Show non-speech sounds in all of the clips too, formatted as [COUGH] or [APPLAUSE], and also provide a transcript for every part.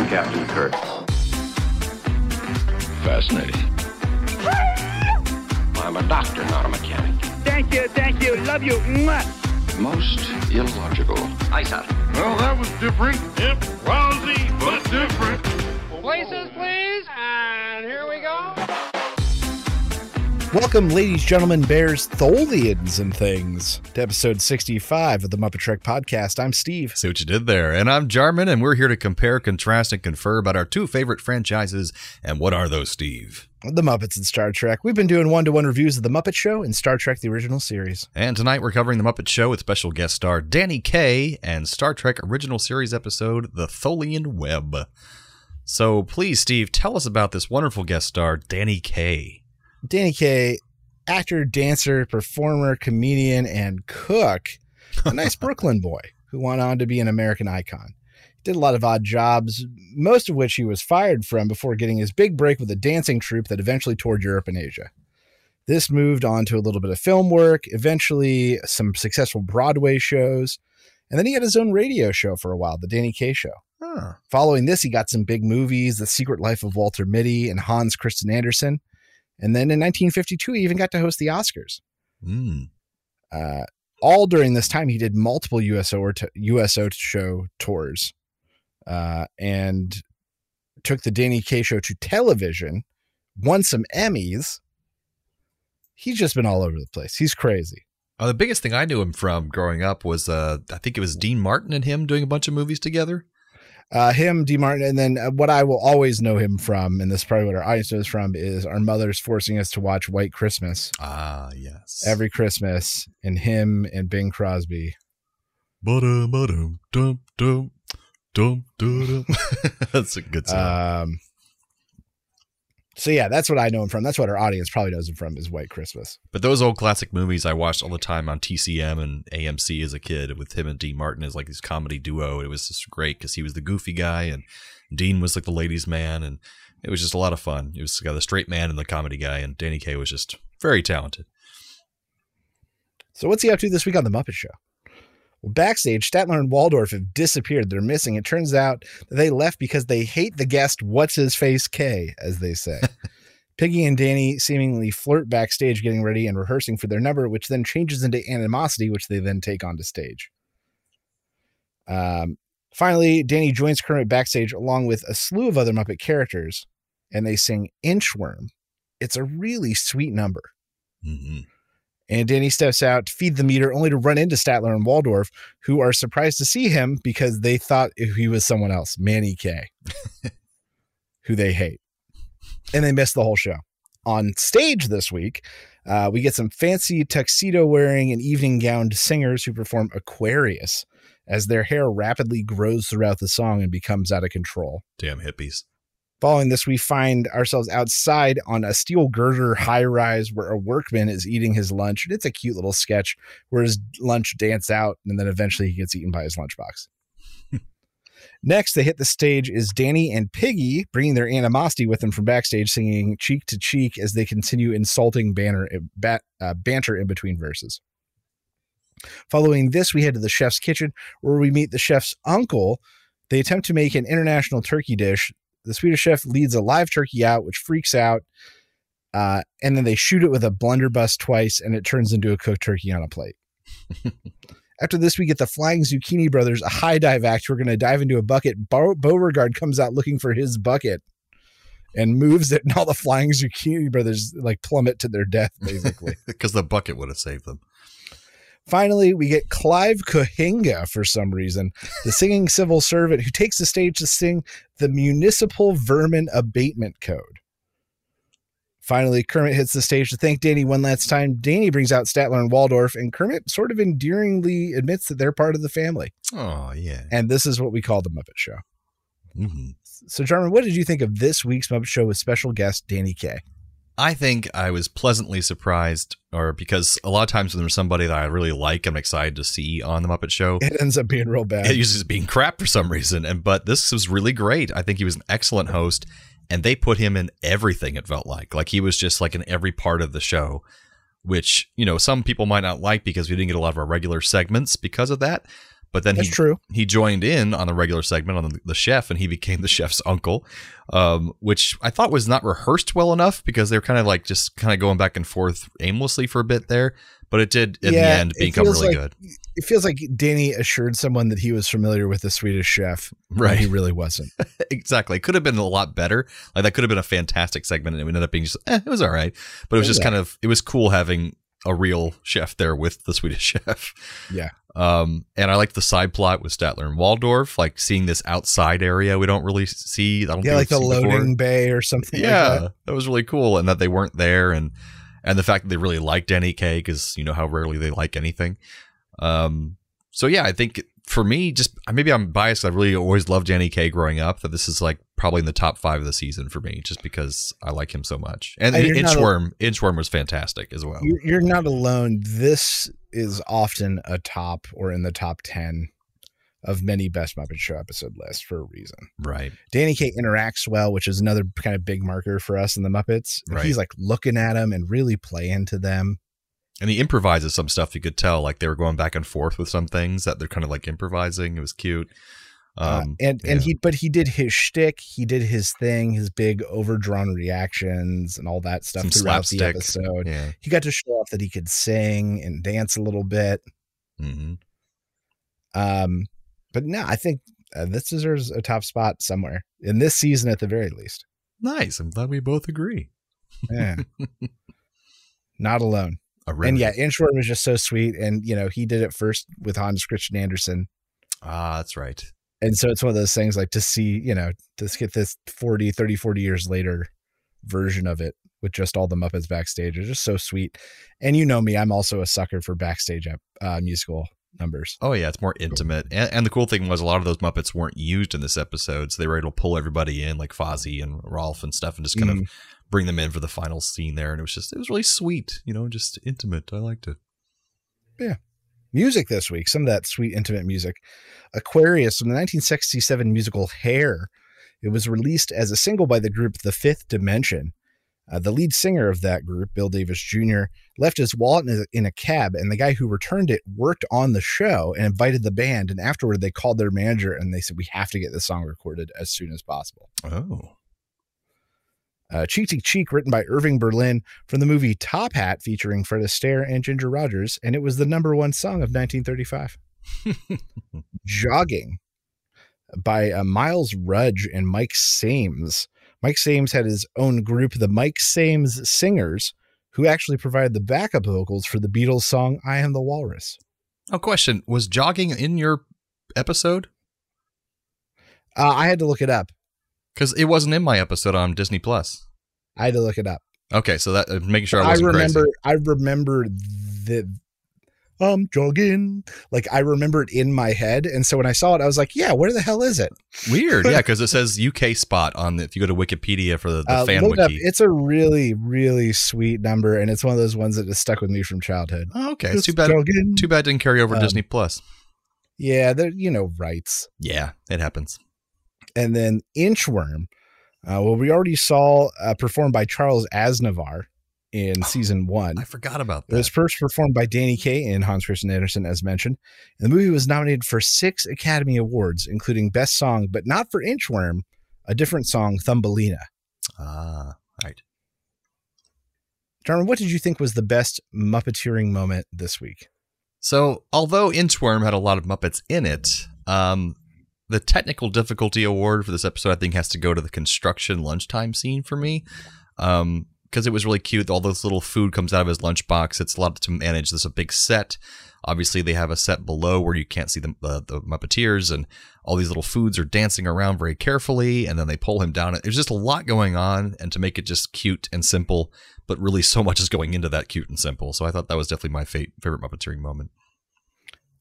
I'm Captain Kirk. Fascinating. [LAUGHS] I'm a doctor, not a mechanic. Thank you, thank you, love you. Mwah. Most illogical. Aye, sir. Well, that was different. Yep, lousy, but different. Places, Welcome, ladies, gentlemen, bears, Tholians, and things, to episode 65 of the Muppet Trek podcast. I'm Steve. See what you did there. And I'm Jarman, and we're here to compare, contrast, and confer about our two favorite franchises. And what are those, Steve? The Muppets and Star Trek. We've been doing one to one reviews of The Muppet Show and Star Trek, the original series. And tonight we're covering The Muppet Show with special guest star Danny Kaye and Star Trek original series episode The Tholian Web. So please, Steve, tell us about this wonderful guest star, Danny Kaye. Danny Kaye, actor, dancer, performer, comedian, and cook, a nice [LAUGHS] Brooklyn boy who went on to be an American icon. He did a lot of odd jobs, most of which he was fired from before getting his big break with a dancing troupe that eventually toured Europe and Asia. This moved on to a little bit of film work, eventually some successful Broadway shows, and then he had his own radio show for a while, The Danny Kaye Show. Huh. Following this, he got some big movies, The Secret Life of Walter Mitty and Hans Christian Andersen. And then in 1952, he even got to host the Oscars. Mm. Uh, all during this time, he did multiple USO or t- USO show tours, uh, and took the Danny Kaye show to television. Won some Emmys. He's just been all over the place. He's crazy. Uh, the biggest thing I knew him from growing up was uh, I think it was Dean Martin and him doing a bunch of movies together. Uh, him, D. Martin, and then uh, what I will always know him from, and this is probably what our audience knows from, is our mothers forcing us to watch White Christmas Ah, yes. every Christmas, and him and Bing Crosby. Ba-dum, ba-dum, dum, dum, dum, dum, dum. [LAUGHS] [LAUGHS] That's a good song. Um, so yeah, that's what I know him from. That's what our audience probably knows him from is White Christmas. But those old classic movies I watched all the time on TCM and AMC as a kid with him and Dean Martin as like this comedy duo. It was just great because he was the goofy guy and Dean was like the ladies' man, and it was just a lot of fun. It was got the straight man and the comedy guy, and Danny Kaye was just very talented. So what's he up to this week on the Muppet Show? Well, backstage, Statler and Waldorf have disappeared. They're missing. It turns out that they left because they hate the guest What's His Face K, as they say. [LAUGHS] Piggy and Danny seemingly flirt backstage, getting ready and rehearsing for their number, which then changes into animosity, which they then take onto stage. Um, finally, Danny joins Kermit backstage along with a slew of other Muppet characters, and they sing Inchworm. It's a really sweet number. hmm And Danny steps out to feed the meter, only to run into Statler and Waldorf, who are surprised to see him because they thought he was someone else, Manny K, [LAUGHS] who they hate. And they miss the whole show. On stage this week, uh, we get some fancy tuxedo wearing and evening gowned singers who perform Aquarius as their hair rapidly grows throughout the song and becomes out of control. Damn hippies. Following this, we find ourselves outside on a steel girder high rise where a workman is eating his lunch. And it's a cute little sketch where his lunch dance out and then eventually he gets eaten by his lunchbox. [LAUGHS] Next, they hit the stage is Danny and Piggy bringing their animosity with them from backstage, singing cheek to cheek as they continue insulting banner, bat, uh, banter in between verses. Following this, we head to the chef's kitchen where we meet the chef's uncle. They attempt to make an international turkey dish the Swedish chef leads a live turkey out, which freaks out. Uh, and then they shoot it with a blunderbuss twice, and it turns into a cooked turkey on a plate. [LAUGHS] After this, we get the Flying Zucchini Brothers, a high dive act. We're going to dive into a bucket. Bo- Beauregard comes out looking for his bucket and moves it, and all the Flying Zucchini Brothers like plummet to their death, basically. [LAUGHS] Because the bucket would have saved them. Finally, we get Clive Cohinga for some reason, the singing civil servant who takes the stage to sing the Municipal Vermin Abatement Code. Finally, Kermit hits the stage to thank Danny one last time. Danny brings out Statler and Waldorf, and Kermit sort of endearingly admits that they're part of the family. Oh, yeah. And this is what we call the Muppet Show. hmm So, Jarman, what did you think of this week's Muppet Show with special guest Danny Kaye? I think I was pleasantly surprised, or because a lot of times when there's somebody that I really like, I'm excited to see on the Muppet Show. It ends up being real bad. It uses being crap for some reason, and but this was really great. I think he was an excellent host, and they put him in everything. It felt like like he was just like in every part of the show, which you know some people might not like because we didn't get a lot of our regular segments because of that. But then That's he true. he joined in on the regular segment on the, the chef, and he became [LAUGHS] the chef's uncle, um, which I thought was not rehearsed well enough because they were kind of like just kind of going back and forth aimlessly for a bit there. But it did in the Yeah, end it become really like- good, It feels like Danny assured someone that he was familiar with the Swedish chef. right? He really wasn't. [LAUGHS] exactly. It could have been a lot better. Like that could have been a fantastic segment, and it ended up being just eh, it was all right. But it was just Yeah. kind of it was cool having a real chef there with the Swedish [LAUGHS] chef. Yeah. Um, and I like the side plot with Statler and Waldorf, like seeing this outside area we don't really see. I don't Yeah, like the we've before. loading bay or something. yeah, like that. that was really cool, and that they weren't there, and and the fact that they really liked Kaye because you know how rarely they like anything. Um, so yeah, I think for me, just maybe I'm biased. I really always loved Danny Kaye growing up. That this is like probably in the top five of the season for me, just because I like him so much. And And not a- Inchworm, Inchworm was fantastic as well. You're, you're not alone. This is often a top or in the top 10 of many Best Muppet Show episode lists for a reason. Right. Danny Kaye interacts well, which is another kind of big marker for us in the Muppets. Right. He's like looking at them and really playing to them. And he improvises some stuff you could tell, like they were going back and forth with some things that they're kind of like improvising. It was cute. Uh, Um, and and yeah. he but he did his shtick, he did his thing, his big overdrawn reactions and all that stuff Some throughout the episode. yeah. He got to show off that he could sing and dance a little bit. hmm Um, but no, I think uh, this deserves a top spot somewhere in this season at the very least. Nice. I'm glad we both agree. Yeah. [LAUGHS] Not alone. And yeah. Inchworm was just so sweet. And, you know, he did it first with Hans Christian Andersen. Ah, that's right. And so it's one of those things like to see, you know, to get this 40, 30, 40 years later version of it with just all the Muppets backstage is just so sweet. And you know me, I'm also a sucker for backstage uh, musical numbers. Oh yeah, it's more intimate. And, and the cool thing was a lot of those Muppets weren't used in this episode, so they were able to pull everybody in, like Fozzie and Rolf and stuff, and just kind Mm. of bring them in for the final scene there. And it was just, it was really sweet, you know, just intimate. I liked it. Yeah. Music this week, some of that sweet, intimate music. Aquarius from the 1967 musical Hair. It was released as a single by the group The Fifth Dimension. Uh, the lead singer of that group, Bill Davis Jr., left his wallet in a, in a cab, and the guy who returned it worked on the show and invited the band. And afterward, they called their manager and they said, We have to get this song recorded as soon as possible. Oh, Uh, Cheek to Cheek, written by Irving Berlin from the movie Top Hat, featuring Fred Astaire and Ginger Rogers, and it was the number one song of 1935. [LAUGHS] Jogging by uh, Myles Rudge and Mike Sammes. Mike Sammes had his own group, the Mike Sammes Singers, who actually provided the backup vocals for the Beatles song I Am the Walrus. oh, question: Was jogging in your episode? Uh, I had to look it up. Because it wasn't in my episode on Disney Plus. I had to look it up. Okay, so that uh, making sure I I remember. crazy. I remember the. I'm jogging. Like I remember it in my head, and so when I saw it, I was like, "Yeah, where the hell is it?" Weird, [LAUGHS] yeah, because it says UK spot on the, if you go to Wikipedia for the, the Uh, fan it up. wiki. It's a really, really sweet number, and it's one of those ones that just stuck with me from childhood. Oh, okay, Just too bad. jogging. Too bad it didn't carry over Um, Disney Plus. Yeah, they're you know rights. Yeah, it happens. And then Inchworm. Uh, well, we already saw uh, performed by Charles Aznavour in season one. I forgot about that. It was first performed by Danny Kaye and Hans Christian Andersen, as mentioned. And the movie was nominated for six Academy Awards, including Best Song, but not for Inchworm, a different song, Thumbelina. Ah, right. Jarman, what did you think was the best Muppeteering moment this week? So, although Inchworm had a lot of Muppets in it, um, the technical difficulty award for this episode, I think, has to go to the construction lunchtime scene for me. Um, because it was really cute. All this little food comes out of his lunchbox. It's a lot to manage. There's a big set. Obviously, they have a set below where you can't see the, the, Muppeteers, and all these little foods are dancing around very carefully. And then they pull him down. There's just a lot going on, and to make it just cute and simple, but really so much is going into that cute and simple. So I thought that was definitely my fa- favorite Muppeteering moment.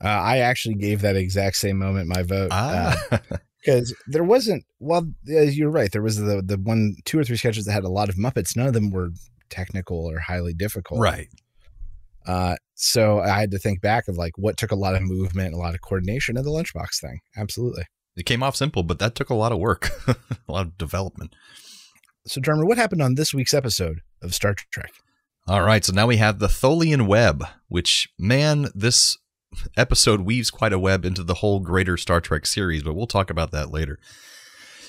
Uh, I actually gave that exact same moment my vote. Ah, [LAUGHS] because there wasn't well uh, you're right there was the the one two or three sketches that had a lot of muppets none of them were technical or highly difficult right. uh so i had to think back of like what took a lot of movement a lot of coordination in the lunchbox thing absolutely It came off simple, but that took a lot of work, [LAUGHS] a lot of development. so Jarman what happened on this week's episode of star trek All right, so now we have the Tholian Web, which man, this episode weaves quite a web into the whole greater Star Trek series, but we'll talk about that later.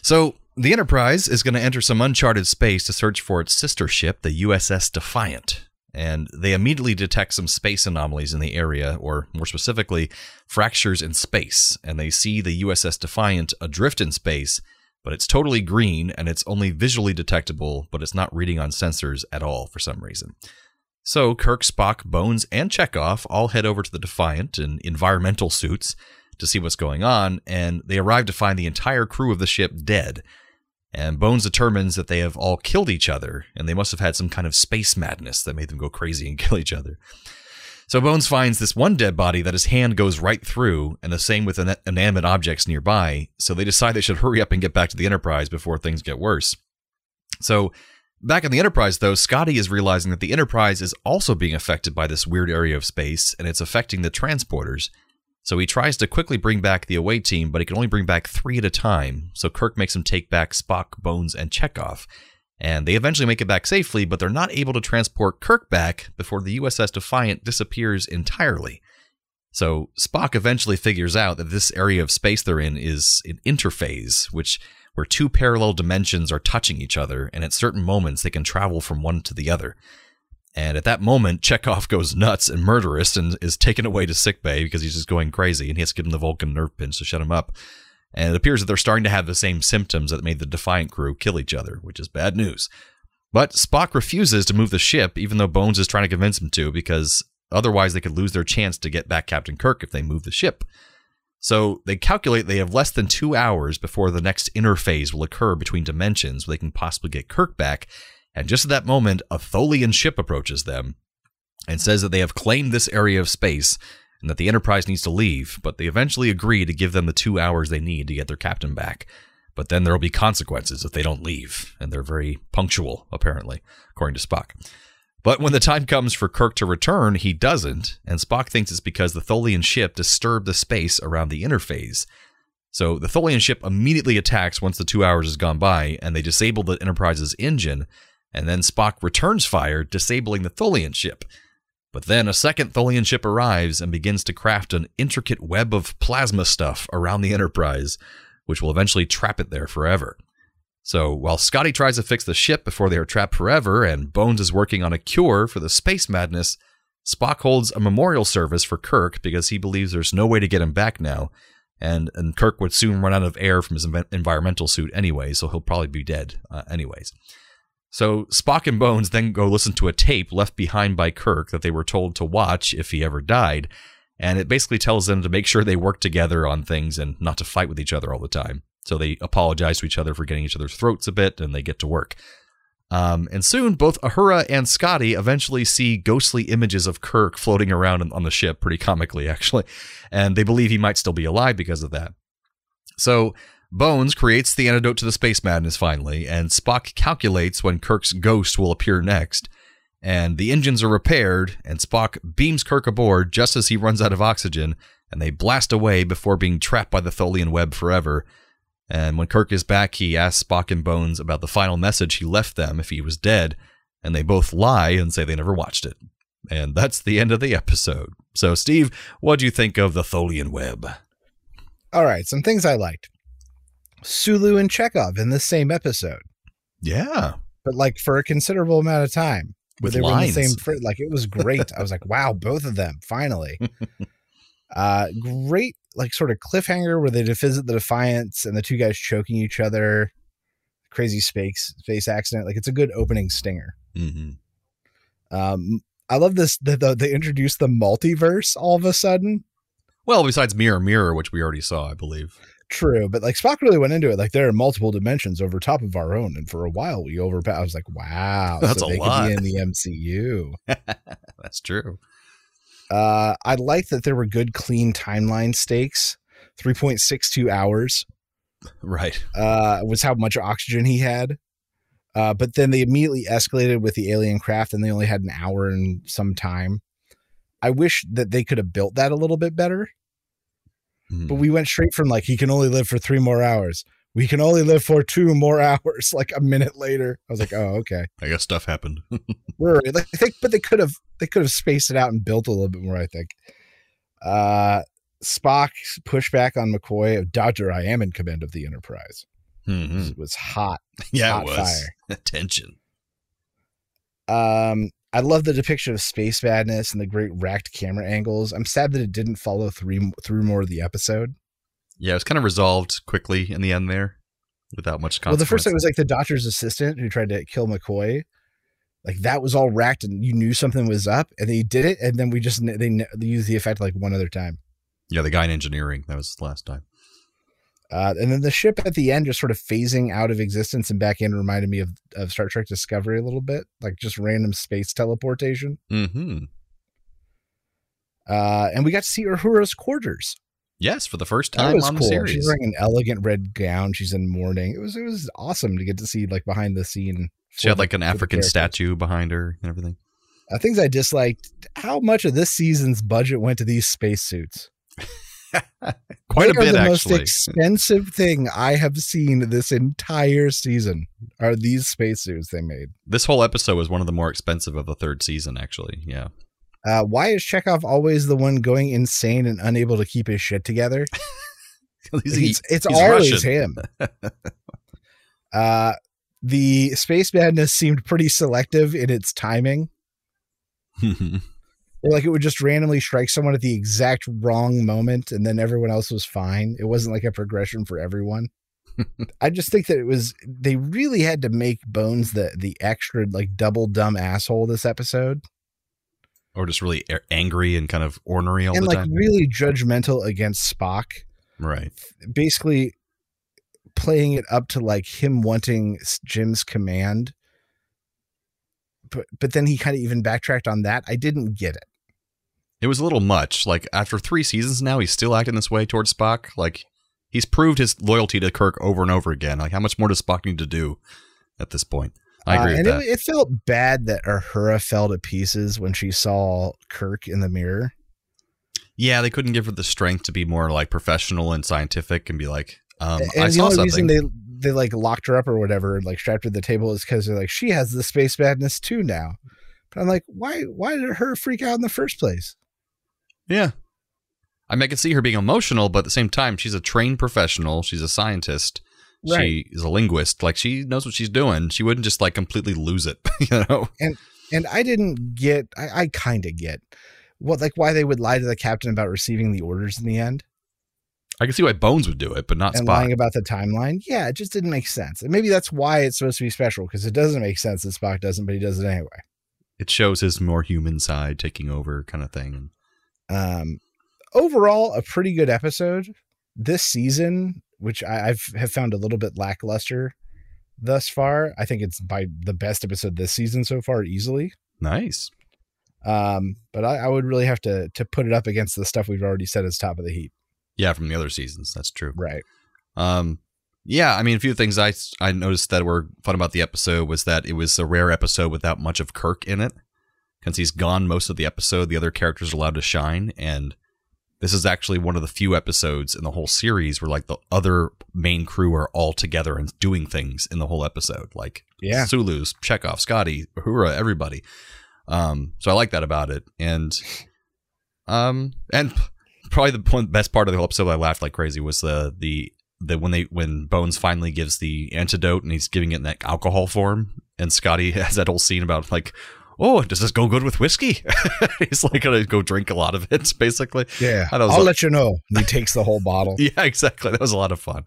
So, the Enterprise is going to enter some uncharted space to search for its sister ship, the USS Defiant. And they immediately detect some space anomalies in the area, or more specifically, fractures in space. And they see the USS Defiant adrift in space, but it's totally green and it's only visually detectable, but it's not reading on sensors at all for some reason. So Kirk, Spock, Bones, and Chekov all head over to the Defiant in environmental suits to see what's going on, and they arrive to find the entire crew of the ship dead. And Bones determines that they have all killed each other, and they must have had some kind of space madness that made them go crazy and [LAUGHS] kill each other. So Bones finds this one dead body that his hand goes right through, and the same with inanimate objects nearby. So they decide they should hurry up and get back to the Enterprise before things get worse. So back in the Enterprise, though, Scotty is realizing that the Enterprise is also being affected by this weird area of space, and it's affecting the transporters. So he tries to quickly bring back the away team, but he can only bring back three at a time. So Kirk makes him take back Spock, Bones, and Chekov. And they eventually make it back safely, but they're not able to transport Kirk back before the USS Defiant disappears entirely. So Spock eventually figures out that this area of space they're in is an interphase, which where two parallel dimensions are touching each other, and at certain moments they can travel from one to the other. And at that moment, Chekov [LAUGHS] goes nuts and murderous and is taken away to sickbay because he's just going crazy and he has to give him the Vulcan nerve pinch to shut him up. And it appears that they're starting to have the same symptoms that made the Defiant crew kill each other, which is bad news. But Spock refuses to move the ship, even though Bones is trying to convince him to, because otherwise they could lose their chance to get back Captain Kirk if they move the ship. So they calculate they have less than two hours before the next interphase will occur between dimensions where they can possibly get Kirk back and just at that moment, a Tholian ship approaches them and says that they have claimed this area of space and that the Enterprise needs to leave, but they eventually agree to give them the two hours they need to get their captain back. But then there will be consequences if they don't leave, and they're very punctual, apparently, according to Spock. But when the time comes for Kirk to return, he doesn't, and Spock thinks it's because the Tholian ship disturbed the space around the interphase. So the Tholian ship immediately attacks once the two hours has gone by, and they disable the Enterprise's engine, and then Spock returns fire, disabling the Tholian ship. But then a second Tholian ship arrives and begins to craft an intricate web of plasma stuff around the Enterprise, which will eventually trap it there forever. So while Scotty tries to fix the ship before they are trapped forever, and Bones is working on a cure for the space madness, Spock holds a memorial service for Kirk because he believes there's no way to get him back now, and, and Kirk would soon run out of air from his environmental suit anyway, so he'll probably be dead uh, anyways. So Spock and Bones then go listen to a tape left behind by Kirk that they were told to watch if he ever died. And it basically tells them to make sure they work together on things and not to fight with each other all the time. So they apologize to each other for getting each other's throats a bit and they get to work. Um, and soon, both Uhura and Scotty eventually see ghostly images of Kirk floating around on the ship, pretty comically, actually. And they believe he might still be alive because of that. So Bones creates the antidote to the space madness finally, and Spock calculates when Kirk's ghost will appear next. And the engines are repaired, and Spock beams Kirk aboard just as he runs out of oxygen, and they blast away before being trapped by the Tholian web forever. And when Kirk is back, he asks Spock and Bones about the final message he left them if he was dead, and they both lie and say they never watched it. And that's the end of the episode. So, Steve, what do you think of the Tholian web? All right, some things I liked. Sulu and Chekov in the same episode. Yeah. But like for a considerable amount of time. With they lines. were in the same fr- like it was great. I was like, wow, both of them, finally. [LAUGHS] uh great like sort of cliffhanger where they visit the Defiance and the two guys choking each other. Crazy space space accident. Like it's a good opening stinger. Mm-hmm. Um I love this that the, they introduced the multiverse all of a sudden. Well, besides Mirror Mirror, which we already saw, I believe. True, but like Spock really went into it. Like there are multiple dimensions over top of our own, and for a while we overpassed. I was like, wow, [LAUGHS] That's so a lot. in the MCU. [LAUGHS] That's true. Uh, I like that there were good, clean timeline stakes. Three point six two hours Right. uh, was how much oxygen he had. Uh, but then they immediately escalated with the alien craft, and they only had an hour and some time. I wish that they could have built that a little bit better. But we went straight from like he can only live for three more hours. We can only live for two more hours. [LAUGHS] Like a minute later, I was like, "Oh, okay." I guess stuff happened. [LAUGHS] We're like, I think, but they could have they could have spaced it out and built a little bit more. I think. Uh, Spock's pushback on McCoy of Doctor, I am in command of the Enterprise. Mhm. It was hot. [LAUGHS] Yeah, Hot it was. fire. Tension. Um, I love the depiction of space madness and the great racked camera angles. I'm sad that it didn't follow through through more of the episode. Yeah, it was kind of resolved quickly in the end there without much Well, the first consequence. time it was like the doctor's assistant who tried to kill McCoy. Like that was all racked, and you knew something was up, and they did it, and then we just they, they used the effect like one other time. yeah, the guy in engineering. That was the last time. Uh, and then the ship at the end just sort of phasing out of existence and back in reminded me of, of Star Trek Discovery a little bit, like just random space teleportation. hmm Uh, and we got to see Uhura's quarters. Yes, for the first time on the series. She's wearing an elegant red gown. She's in mourning. It was it was awesome to get to see like behind the scene. She had like an African statue behind her and everything. Uh, things I disliked. How much of this season's budget went to these spacesuits? [LAUGHS] Quite They a bit, the actually. most expensive thing I have seen this entire season. Are these spacesuits they made? this whole episode was one of the more expensive of the third season, actually. Yeah. Uh, why is Chekov always the one going insane and unable to keep his shit together? [LAUGHS] It's always Russian. him. [LAUGHS] uh, the space madness seemed pretty selective in its timing. [LAUGHS] Like it would just randomly strike someone at the exact wrong moment, and then everyone else was fine. It wasn't like a progression for everyone. I just think that it was they really had to make Bones the the extra like double dumb asshole this episode, or just really a- angry and kind of ornery all the time and the like time. really judgmental against Spock. right. basically playing it up to like him wanting Jim's command. But but then he kind of even backtracked on that. I didn't get it. It was a little much. Like after three seasons now, he's still acting this way towards Spock. Like he's proved his loyalty to Kirk over and over again. Like how much more does Spock need to do at this point? I agree Uh, and. It, it felt bad that Uhura fell to pieces when she saw Kirk in the mirror. yeah, they couldn't give her the strength to be more like professional and scientific and be like, um, and I the saw only something. reason they they like locked her up or whatever, and, like strapped her to the table, is because they're like she has the space madness too now. But I'm like, why why did her freak out in the first place? Yeah. I mean, I can see her being emotional, but at the same time, she's a trained professional. She's a scientist. Right. She is a linguist. Like she knows what she's doing. She wouldn't just like completely lose it, [LAUGHS] you know? and and I didn't get. I, I kind of get what like why they would lie to the captain about receiving the orders in the end I can see why Bones would do it, but not and Spock. lying about the timeline. Yeah, it just didn't make sense. And maybe that's why it's supposed to be special because it doesn't make sense that Spock doesn't, but he does it anyway. it shows his more human side taking over, kind of thing. Um, overall, a pretty good episode this season, which I, I've have found a little bit lackluster thus far. I think it's by the best episode this season so far, easily. Nice. Um, but I, I would really have to to put it up against the stuff we've already said is top of the heap. Yeah, from the other seasons. That's true. Right. Um, yeah, I mean, a few things I I noticed that were fun about the episode was that it was a rare episode without much of Kirk in it, since he's gone most of the episode. The other characters are allowed to shine, and this is actually one of the few episodes in the whole series where like the other main crew are all together and doing things in the whole episode, like Yeah. Sulu's, Chekov, Scotty, Uhura, everybody. Um, so I like that about it, and um, and probably the one best part of the whole episode I laughed like crazy was the the the when they when Bones finally gives the antidote and he's giving it in that alcohol form, and Scotty [LAUGHS] has that whole scene about like. Oh, does this go good with whiskey? [LAUGHS] he's like gonna go drink a lot of it, [LAUGHS] basically. Yeah. I'll like- let you know. He takes the whole bottle. [LAUGHS] Yeah, exactly. That was a lot of fun.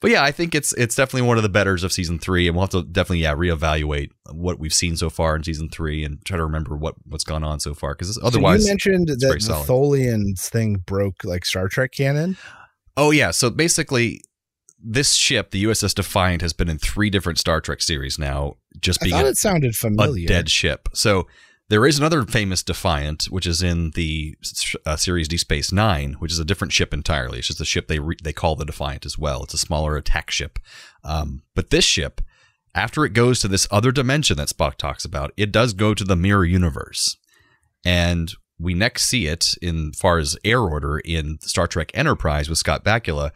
But yeah, I think it's it's definitely one of the betters of season three, and we'll have to definitely yeah reevaluate what we've seen so far in season three and try to remember what what's gone on so far because So otherwise, you mentioned that the. Tholians thing broke like Star Trek canon. oh yeah. So basically, this ship, the USS Defiant, has been in three different Star Trek series now, just I being thought a, it sounded a familiar. dead ship. So there is another famous Defiant, which is in the uh, series Deep Space Nine, which is a different ship entirely. It's just a ship they re- they call the Defiant as well. It's a smaller attack ship. Um, but this ship, after it goes to this other dimension that Spock talks about, it does go to the mirror universe, and we next see it in far as air order in Star Trek Enterprise with Scott Bakula.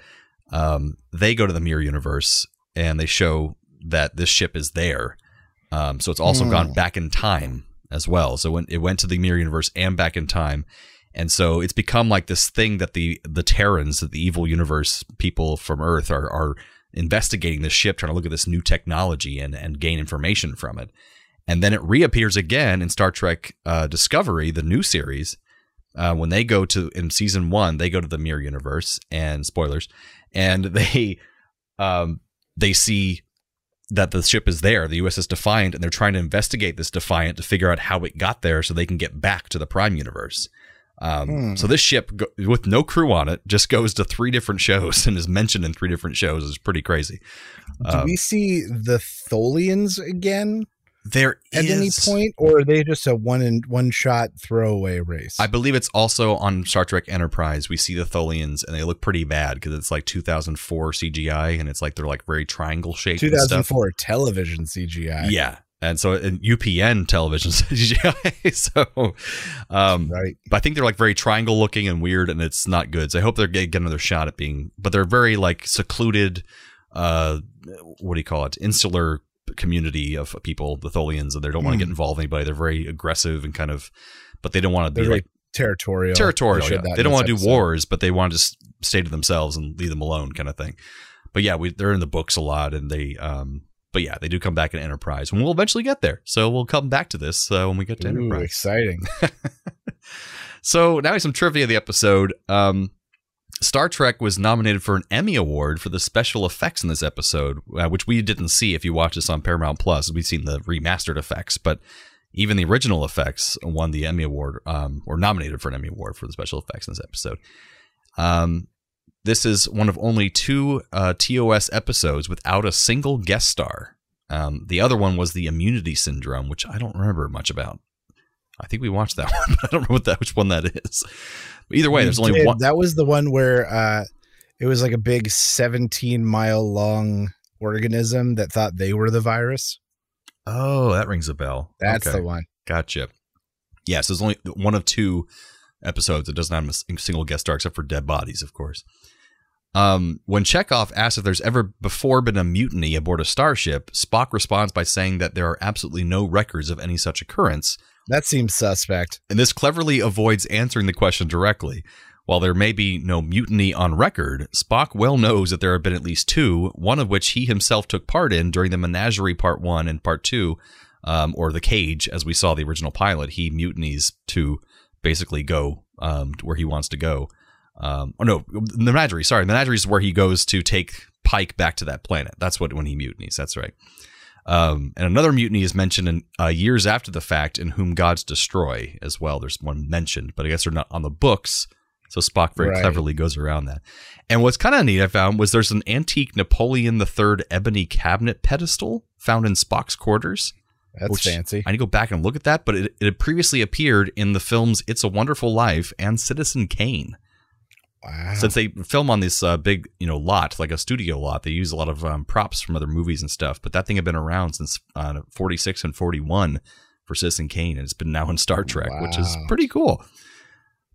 Um, they go to the mirror universe and they show that this ship is there. Um, so it's also Hmm. gone back in time as well. So when it went to the mirror universe and back in time, And so it's become like this thing that the the Terrans, the evil universe people from Earth, are are investigating this ship, trying to look at this new technology and and gain information from it. And then it reappears again in Star Trek uh, Discovery, the new series, uh, when they go to in season one, they go to the mirror universe and spoilers, and they um, they see that the ship is there, the USS Defiant, and they're trying to investigate this Defiant to figure out how it got there, so they can get back to the Prime universe. Um, Hmm. So this ship, go- with no crew on it, just goes to three different shows [LAUGHS] and is mentioned in three different shows. It's pretty crazy. Do Um, we see the Tholians again there at any point, or are they just a one and one shot throwaway race? I believe it's also on Star Trek Enterprise. We see the Tholians, and they look pretty bad because it's like 2004 CGI, and it's like they're like very triangle shaped. and stuff. 2004 television CGI. Yeah, and so in UPN television [LAUGHS] CGI. [LAUGHS] so, um, Right. but I think they're like very triangle looking and weird, and it's not good. So I hope they're get, get another shot at being, but they're very like secluded. Uh, what do you call it? Insular community of people, the Tholians, and they don't want to Hmm. get involved with anybody. They're very aggressive and kind of, but they don't want to They're be like territorial. territorial. yeah. They don't want to do episode. wars, but they want to just stay to themselves and leave them alone, kind of thing. But yeah, we, they're in the books a lot, and they, um, but yeah, they do come back in Enterprise, and we'll eventually get there. So we'll come back to this uh, when we get to Ooh, Enterprise. exciting. [LAUGHS] So now some trivia of the episode. Um, Star Trek was nominated for an Emmy Award for the special effects in this episode, uh, which we didn't see if you watch this on Paramount Plus. We've seen the remastered effects, but even the original effects won the Emmy Award, um, or nominated for an Emmy Award for the special effects in this episode. Um, this is one of only two uh, TOS episodes without a single guest star. Um, the other one was the Immunity Syndrome, which I don't remember much about. I think we watched that [LAUGHS] one, but I don't remember what that, which one that is. But either way, We there's only did. one. That was the one where uh, it was like a big 17 mile long organism that thought they were the virus. Oh, that rings a bell. That's Okay. the one. Gotcha. Yes, there's only one of two episodes that doesn't have a single guest star except for dead bodies, of course. Um, when Chekov asks if there's ever before been a mutiny aboard a starship, Spock responds by saying that there are absolutely no records of any such occurrence, That seems suspect. and this cleverly avoids answering the question directly. While there may be no mutiny on record, Spock well knows that there have been at least two, one of which he himself took part in during the Menagerie Part 1 and Part 2, um, or The Cage, as we saw the original pilot. He mutinies to basically go um, to where he wants to go. Um, oh, no, the Menagerie, sorry. The Menagerie is where he goes to take Pike back to that planet. That's what when he mutinies. That's right. Um, and another mutiny is mentioned in uh, years after the fact in Whom Gods Destroy as well. There's one mentioned, but I guess they're not on the books. So Spock very Right. cleverly goes around that. And what's kind of neat I found was there's an antique Napoleon III ebony cabinet pedestal found in Spock's quarters. That's fancy. I need to go back and look at that, but it, it had previously appeared in the films It's a Wonderful Life and Citizen Kane Wow. since they film on this uh, big you know lot like a studio lot they use a lot of um, props from other movies and stuff but that thing had been around since uh, 46 and 41 for citizen kane and it's been now in star trek which is pretty cool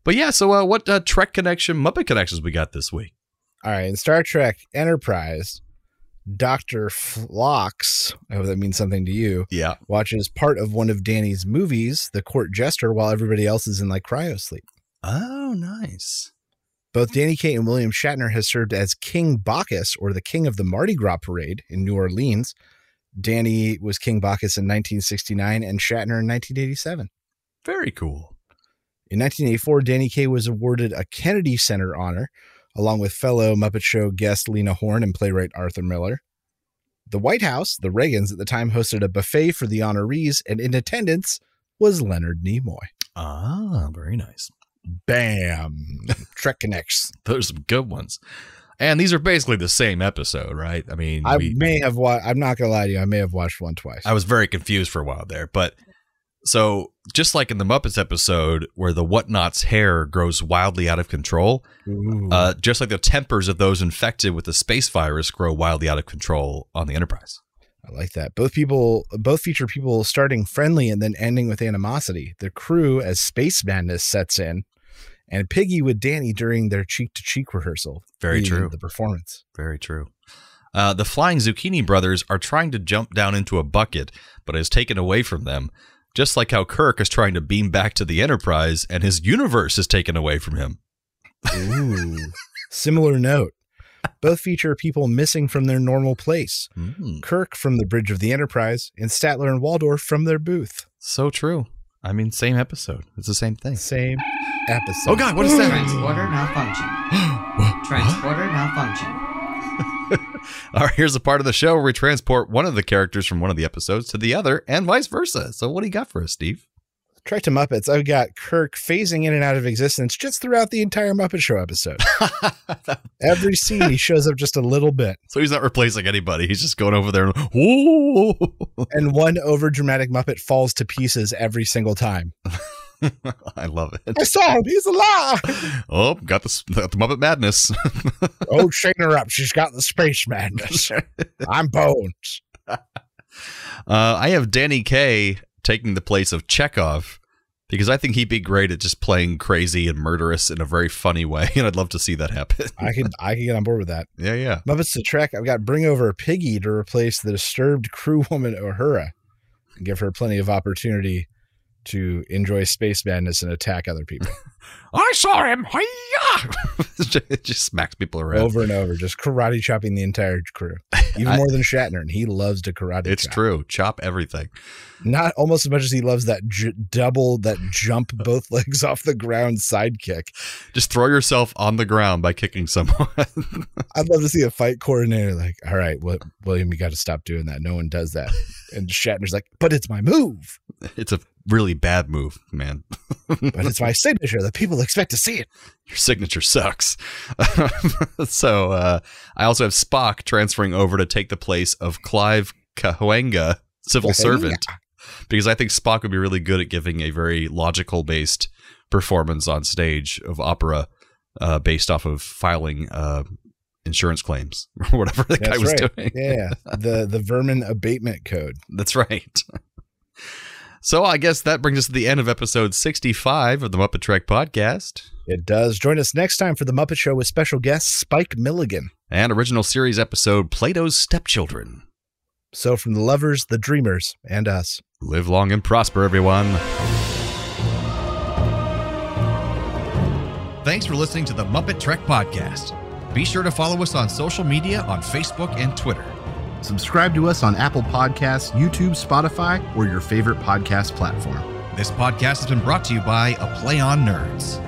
but yeah so uh, what uh, trek connection muppet connections we got this week All right. In Star Trek Enterprise, Dr. Phlox, I hope that means something to you, yeah watches part of one of Danny's movies, The Court Jester, while everybody else is in like cryo sleep. oh nice Both Danny Kaye and William Shatner has served as King Bacchus or the King of the Mardi Gras Parade in New Orleans. Danny was King Bacchus in 1969 and Shatner in 1987. very cool In 1984, Danny Kaye was awarded a Kennedy Center honor, along with fellow Muppet Show guest Lena Horne and playwright Arthur Miller. The White House, the Reagans at the time, hosted a buffet for the honorees, and in attendance was Leonard Nimoy. ah very nice Bam! Trek connects. [LAUGHS] those are some good ones and these are basically the same episode right i mean I we- may have watched. I'm not gonna lie to you. I may have watched one twice. I was very confused for a while there, but so just like in the Muppets episode where the whatnot's hair grows wildly out of control, uh, just like the tempers of those infected with the space virus grow wildly out of control on the Enterprise. I like that. Both people, both feature people starting friendly and then ending with animosity. The crew, as space madness sets in, and Piggy with Danny during their cheek to cheek rehearsal. Very true. The performance. Very true. Uh, the Flying Zucchini Brothers are trying to jump down into a bucket, but it is taken away from them. Just like how Kirk is trying to beam back to the Enterprise and his universe is taken away from him. Ooh. Similar note. Both feature people missing from their normal place. Mm, Kirk from the bridge of the Enterprise, and Statler and Waldorf from their booth. so true. I mean, same episode. It's the same thing. Same episode. Oh God, what is that? Transporter malfunction. [GASPS] Transporter malfunction. [LAUGHS] All right, here's a part of the show where we transport one of the characters from one of the episodes to the other, and vice versa. So, what do you got for us, Steve? Trek to Muppets, I've got Kirk phasing in and out of existence just throughout the entire Muppet Show episode. [LAUGHS] Every scene, he shows up just a little bit. so he's not replacing anybody. He's just going over there and whoa. [LAUGHS] And one over dramatic Muppet falls to pieces every single time. [LAUGHS] I love it. I saw him. He's alive. Oh, got the, got the Muppet Madness. oh, shake her up. She's got the space madness. I'm Bones. Uh, I have Danny Kaye taking the place of Chekov because I think he'd be great at just playing crazy and murderous in a very funny way, [LAUGHS] and I'd love to see that happen. I could I could get on board with that. yeah, yeah. Muppets to Trek, I've got Bring Over Piggy to replace the disturbed crew woman Uhura and give her plenty of opportunity to enjoy space madness and attack other people [LAUGHS] I saw him. Hiya! [LAUGHS] it just smacks people around. over and over, just karate chopping the entire crew, [LAUGHS] even I- more than Shatner, and he loves to karate. It's chop. true. Chop everything. Not almost as much as he loves that j- double, that jump both legs off the ground sidekick. Just throw yourself on the ground by kicking someone. I'd love to see a fight coordinator like, all right, well, William, you got to stop doing that. No one does that. And Shatner's like, but it's my move, it's a really bad move, man. [LAUGHS] but it's my signature. that people expect to see it. Your signature sucks. [LAUGHS] so uh, I also have Spock transferring over to take the place of Clive Cahuenga, civil servant, because I think Spock would be really good at giving a very logical based performance on stage of opera uh, based off of filing uh, insurance claims [LAUGHS] or whatever the guy was right. doing. Yeah, the the vermin abatement code. That's right. So I guess that brings us to the end of episode 65 of the Muppet Trek podcast It does. Join us next time for the Muppet Show with special guest Spike Milligan. and original series episode Plato's Stepchildren. So from the lovers, the dreamers, and us. Live long and prosper, everyone. Thanks for listening to the Muppet Trek Podcast. Be sure to follow us on social media on Facebook and Twitter. Subscribe to us on Apple Podcasts, YouTube, Spotify, or your favorite podcast platform. This podcast has been brought to you by A Play on Nerds.